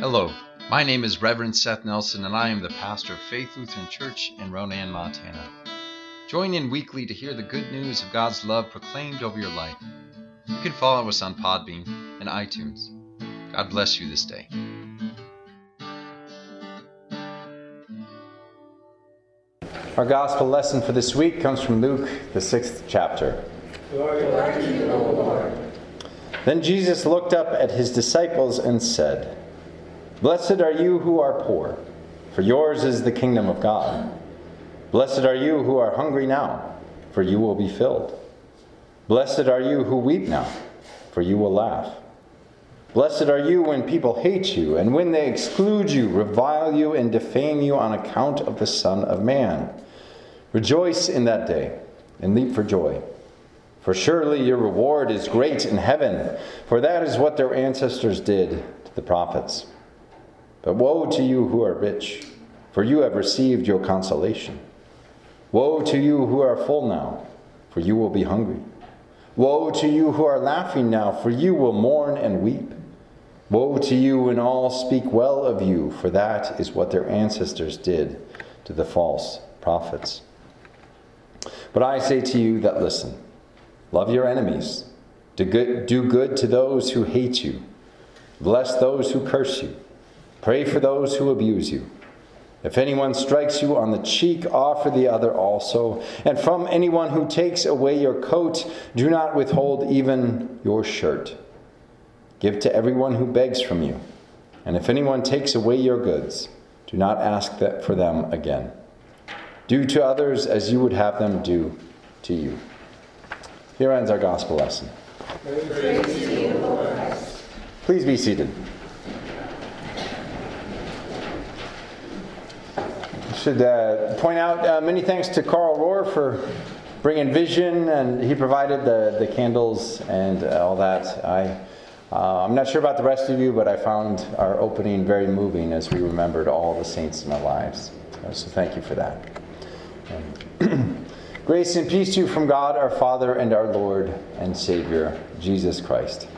Hello, my name is Reverend Seth Nelson, and I am the pastor of Faith Lutheran Church in Ronan, Montana. Join in weekly to hear the good news of God's love proclaimed over your life. You can follow us on Podbean and iTunes. God bless you this day. Our gospel lesson for this week comes from Luke, the sixth chapter. Glory you. Then Jesus looked up at his disciples and said, Blessed are you who are poor, for yours is the kingdom of God. Blessed are you who are hungry now, for you will be filled. Blessed are you who weep now, for you will laugh. Blessed are you when people hate you, and when they exclude you, revile you, and defame you on account of the Son of Man. Rejoice in that day, and leap for joy. For surely your reward is great in heaven, for that is what their ancestors did to the prophets. But woe to you who are rich, for you have received your consolation. Woe to you who are full now, for you will be hungry. Woe to you who are laughing now, for you will mourn and weep. Woe to you when all speak well of you, for that is what their ancestors did to the false prophets. But I say to you that listen love your enemies, do good, do good to those who hate you, bless those who curse you, pray for those who abuse you. If anyone strikes you on the cheek, offer the other also. And from anyone who takes away your coat, do not withhold even your shirt. Give to everyone who begs from you. And if anyone takes away your goods, do not ask that for them again. Do to others as you would have them do to you. Here ends our gospel lesson. Please be seated. Should uh, point out uh, many thanks to Carl Rohr for bringing vision, and he provided the, the candles and uh, all that. I, uh, I'm not sure about the rest of you, but I found our opening very moving as we remembered all the saints in our lives. Uh, so thank you for that. Grace and peace to you from God our Father and our Lord and Savior, Jesus Christ.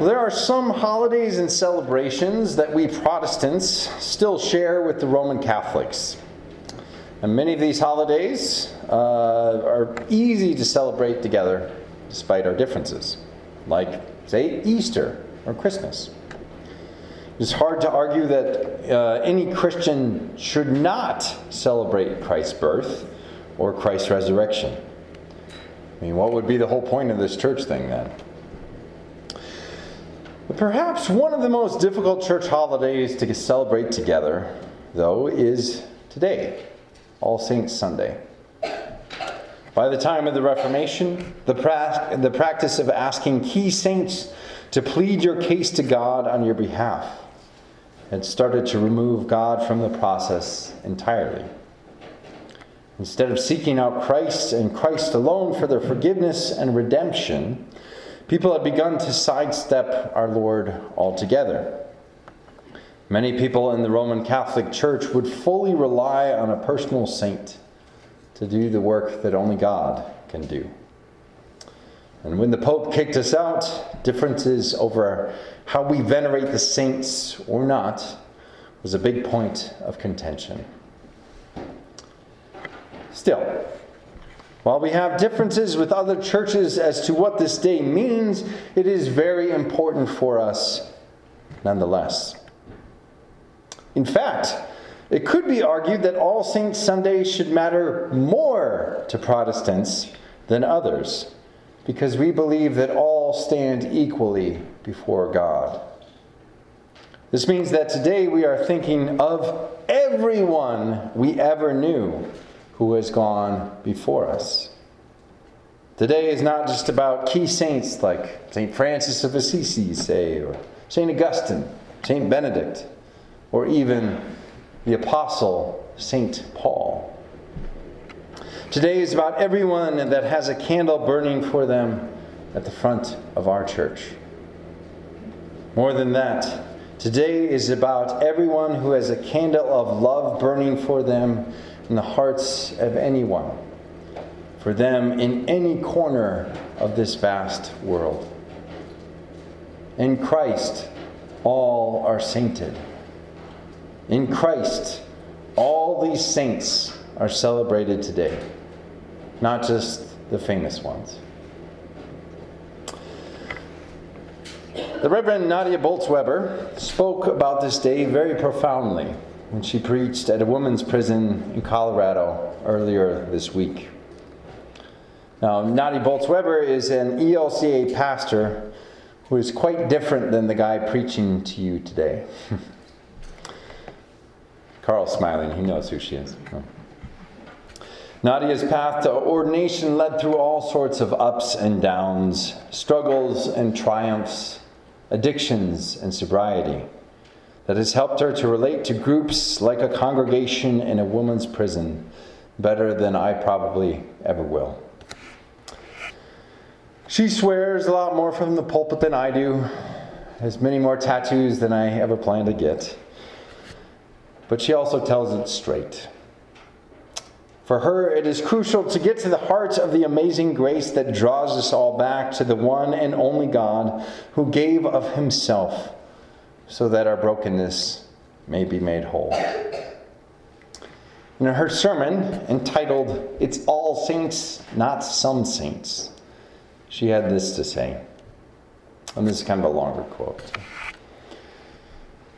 There are some holidays and celebrations that we Protestants still share with the Roman Catholics. And many of these holidays uh, are easy to celebrate together despite our differences, like, say, Easter or Christmas. It's hard to argue that uh, any Christian should not celebrate Christ's birth or Christ's resurrection. I mean, what would be the whole point of this church thing then? Perhaps one of the most difficult church holidays to celebrate together, though, is today, All Saints Sunday. By the time of the Reformation, the, pra- the practice of asking key saints to plead your case to God on your behalf had started to remove God from the process entirely. Instead of seeking out Christ and Christ alone for their forgiveness and redemption, people had begun to sidestep our Lord altogether. Many people in the Roman Catholic Church would fully rely on a personal saint to do the work that only God can do. And when the Pope kicked us out, differences over how we venerate the saints or not was a big point of contention. Still, while we have differences with other churches as to what this day means, it is very important for us nonetheless. In fact, it could be argued that All Saints Sunday should matter more to Protestants than others because we believe that all stand equally before God. This means that today we are thinking of everyone we ever knew who has gone before us. Today is not just about key saints like St. Francis of Assisi, say, or St. Augustine, St. Benedict, or even the Apostle St. Paul. Today is about everyone that has a candle burning for them at the front of our church. More than that, today is about everyone who has a candle of love burning for them in the hearts of anyone, for them in any corner of this vast world. In Christ, all are sainted. In Christ, all these saints are celebrated today, not just the famous ones. The Reverend Nadia Bolz-Weber spoke about this day very profoundly when she preached at a women's prison in Colorado earlier this week. Now, Nadia Bolz-Weber is an ELCA pastor who is quite different than the guy preaching to you today. Carl's smiling, he knows who she is. Nadia's path to ordination led through all sorts of ups and downs, struggles and triumphs, addictions and sobriety that has helped her to relate to groups like a congregation in a woman's prison better than I probably ever will. She swears a lot more from the pulpit than I do, has many more tattoos than I ever planned to get. But she also tells it straight. For her, it is crucial to get to the heart of the amazing grace that draws us all back to the one and only God who gave of himself so that our brokenness may be made whole. In her sermon entitled, It's All Saints, Not Some Saints, she had this to say. And this is kind of a longer quote.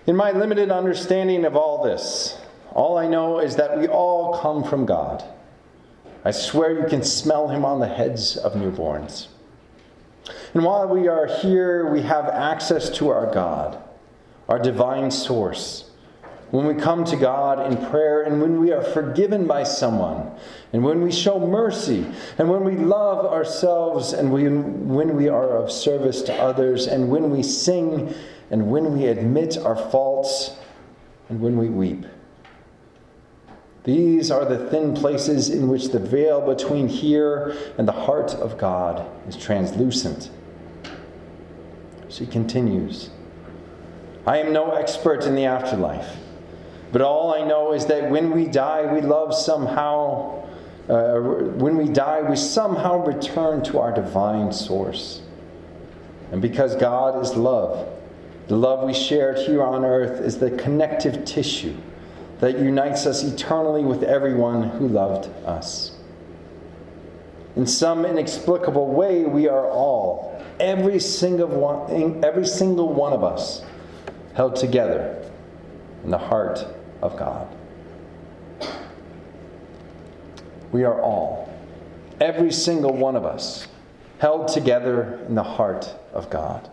In my limited understanding of all this, all I know is that we all come from God. I swear you can smell him on the heads of newborns. And while we are here, we have access to our God, our divine source when we come to God in prayer, and when we are forgiven by someone, and when we show mercy, and when we love ourselves, and when, when we are of service to others, and when we sing, and when we admit our faults, and when we weep. These are the thin places in which the veil between here and the heart of God is translucent. She continues I am no expert in the afterlife. But all I know is that when we die, we love somehow. Uh, when we die, we somehow return to our divine source. And because God is love, the love we shared here on earth is the connective tissue that unites us eternally with everyone who loved us. In some inexplicable way, we are all, every single one, every single one of us, held together in the heart of God. We are all, every single one of us, held together in the heart of God.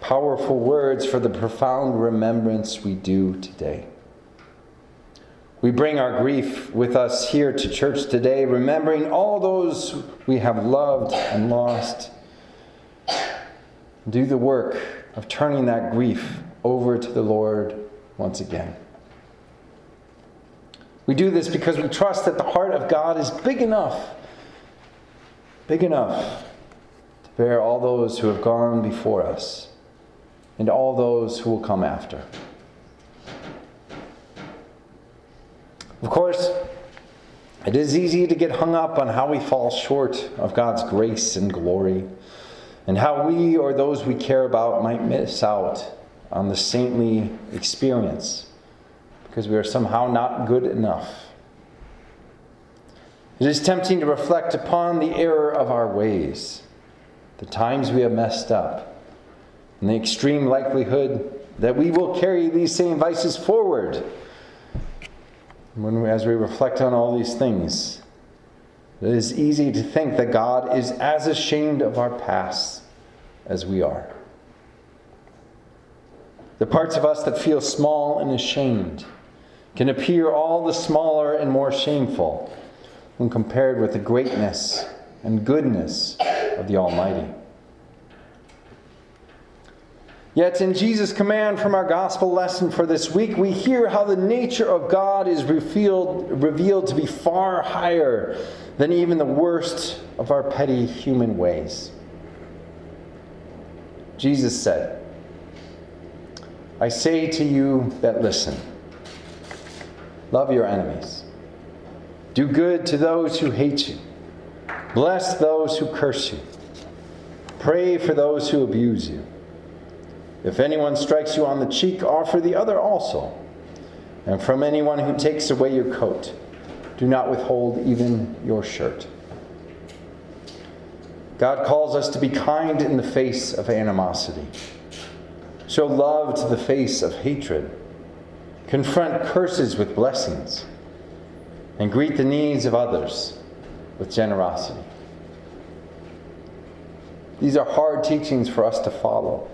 Powerful words for the profound remembrance we do today. We bring our grief with us here to church today, remembering all those we have loved and lost. Do the work of turning that grief over to the Lord once again. We do this because we trust that the heart of God is big enough, big enough to bear all those who have gone before us and all those who will come after. Of course, it is easy to get hung up on how we fall short of God's grace and glory, and how we or those we care about might miss out on the saintly experience because we are somehow not good enough. It is tempting to reflect upon the error of our ways, the times we have messed up, and the extreme likelihood that we will carry these same vices forward. When as we reflect on all these things, it is easy to think that God is as ashamed of our past as we are. The parts of us that feel small and ashamed can appear all the smaller and more shameful when compared with the greatness and goodness of the Almighty. Yet, in Jesus' command from our gospel lesson for this week, we hear how the nature of God is revealed, revealed to be far higher than even the worst of our petty human ways. Jesus said, I say to you that listen love your enemies, do good to those who hate you, bless those who curse you, pray for those who abuse you. If anyone strikes you on the cheek, offer the other also. And from anyone who takes away your coat, do not withhold even your shirt. God calls us to be kind in the face of animosity, show love to the face of hatred, confront curses with blessings, and greet the needs of others with generosity. These are hard teachings for us to follow.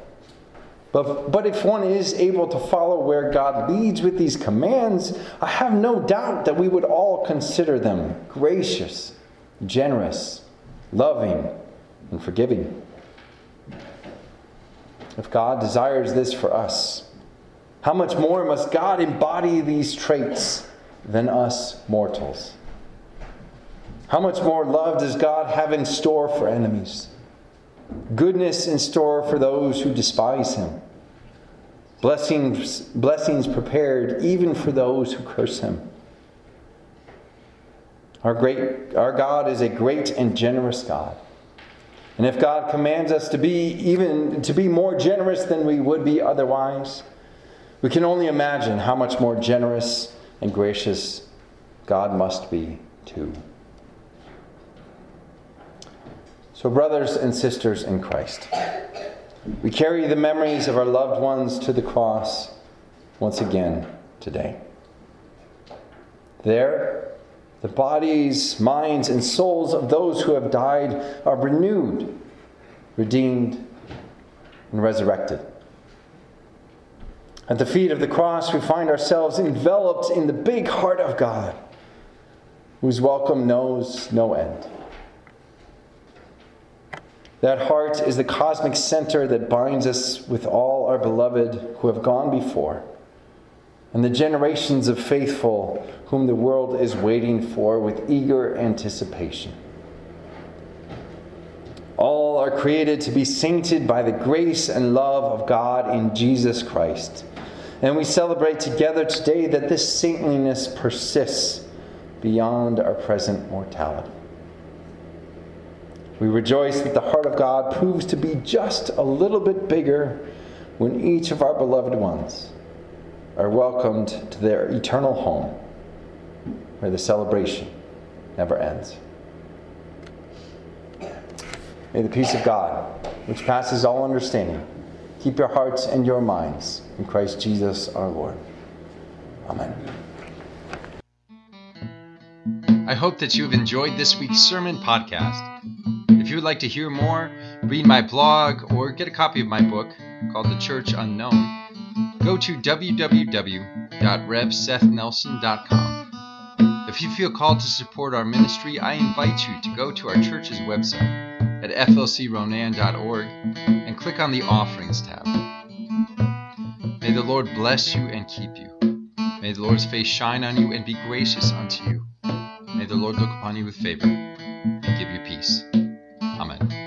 But, but if one is able to follow where God leads with these commands, I have no doubt that we would all consider them gracious, generous, loving, and forgiving. If God desires this for us, how much more must God embody these traits than us mortals? How much more love does God have in store for enemies? Goodness in store for those who despise him blessings, blessings prepared even for those who curse him. Our, great, our God is a great and generous God. And if God commands us to be even to be more generous than we would be otherwise, we can only imagine how much more generous and gracious God must be too. So, brothers and sisters in Christ, we carry the memories of our loved ones to the cross once again today. There, the bodies, minds, and souls of those who have died are renewed, redeemed, and resurrected. At the feet of the cross, we find ourselves enveloped in the big heart of God, whose welcome knows no end. That heart is the cosmic center that binds us with all our beloved who have gone before, and the generations of faithful whom the world is waiting for with eager anticipation. All are created to be sainted by the grace and love of God in Jesus Christ. And we celebrate together today that this saintliness persists beyond our present mortality. We rejoice that the heart of God proves to be just a little bit bigger when each of our beloved ones are welcomed to their eternal home where the celebration never ends. May the peace of God, which passes all understanding, keep your hearts and your minds in Christ Jesus our Lord. Amen. I hope that you have enjoyed this week's sermon podcast. If you would like to hear more, read my blog, or get a copy of my book called The Church Unknown, go to www.revsethnelson.com. If you feel called to support our ministry, I invite you to go to our church's website at flcronan.org and click on the Offerings tab. May the Lord bless you and keep you. May the Lord's face shine on you and be gracious unto you. May the Lord look upon you with favor and give you peace. Amen.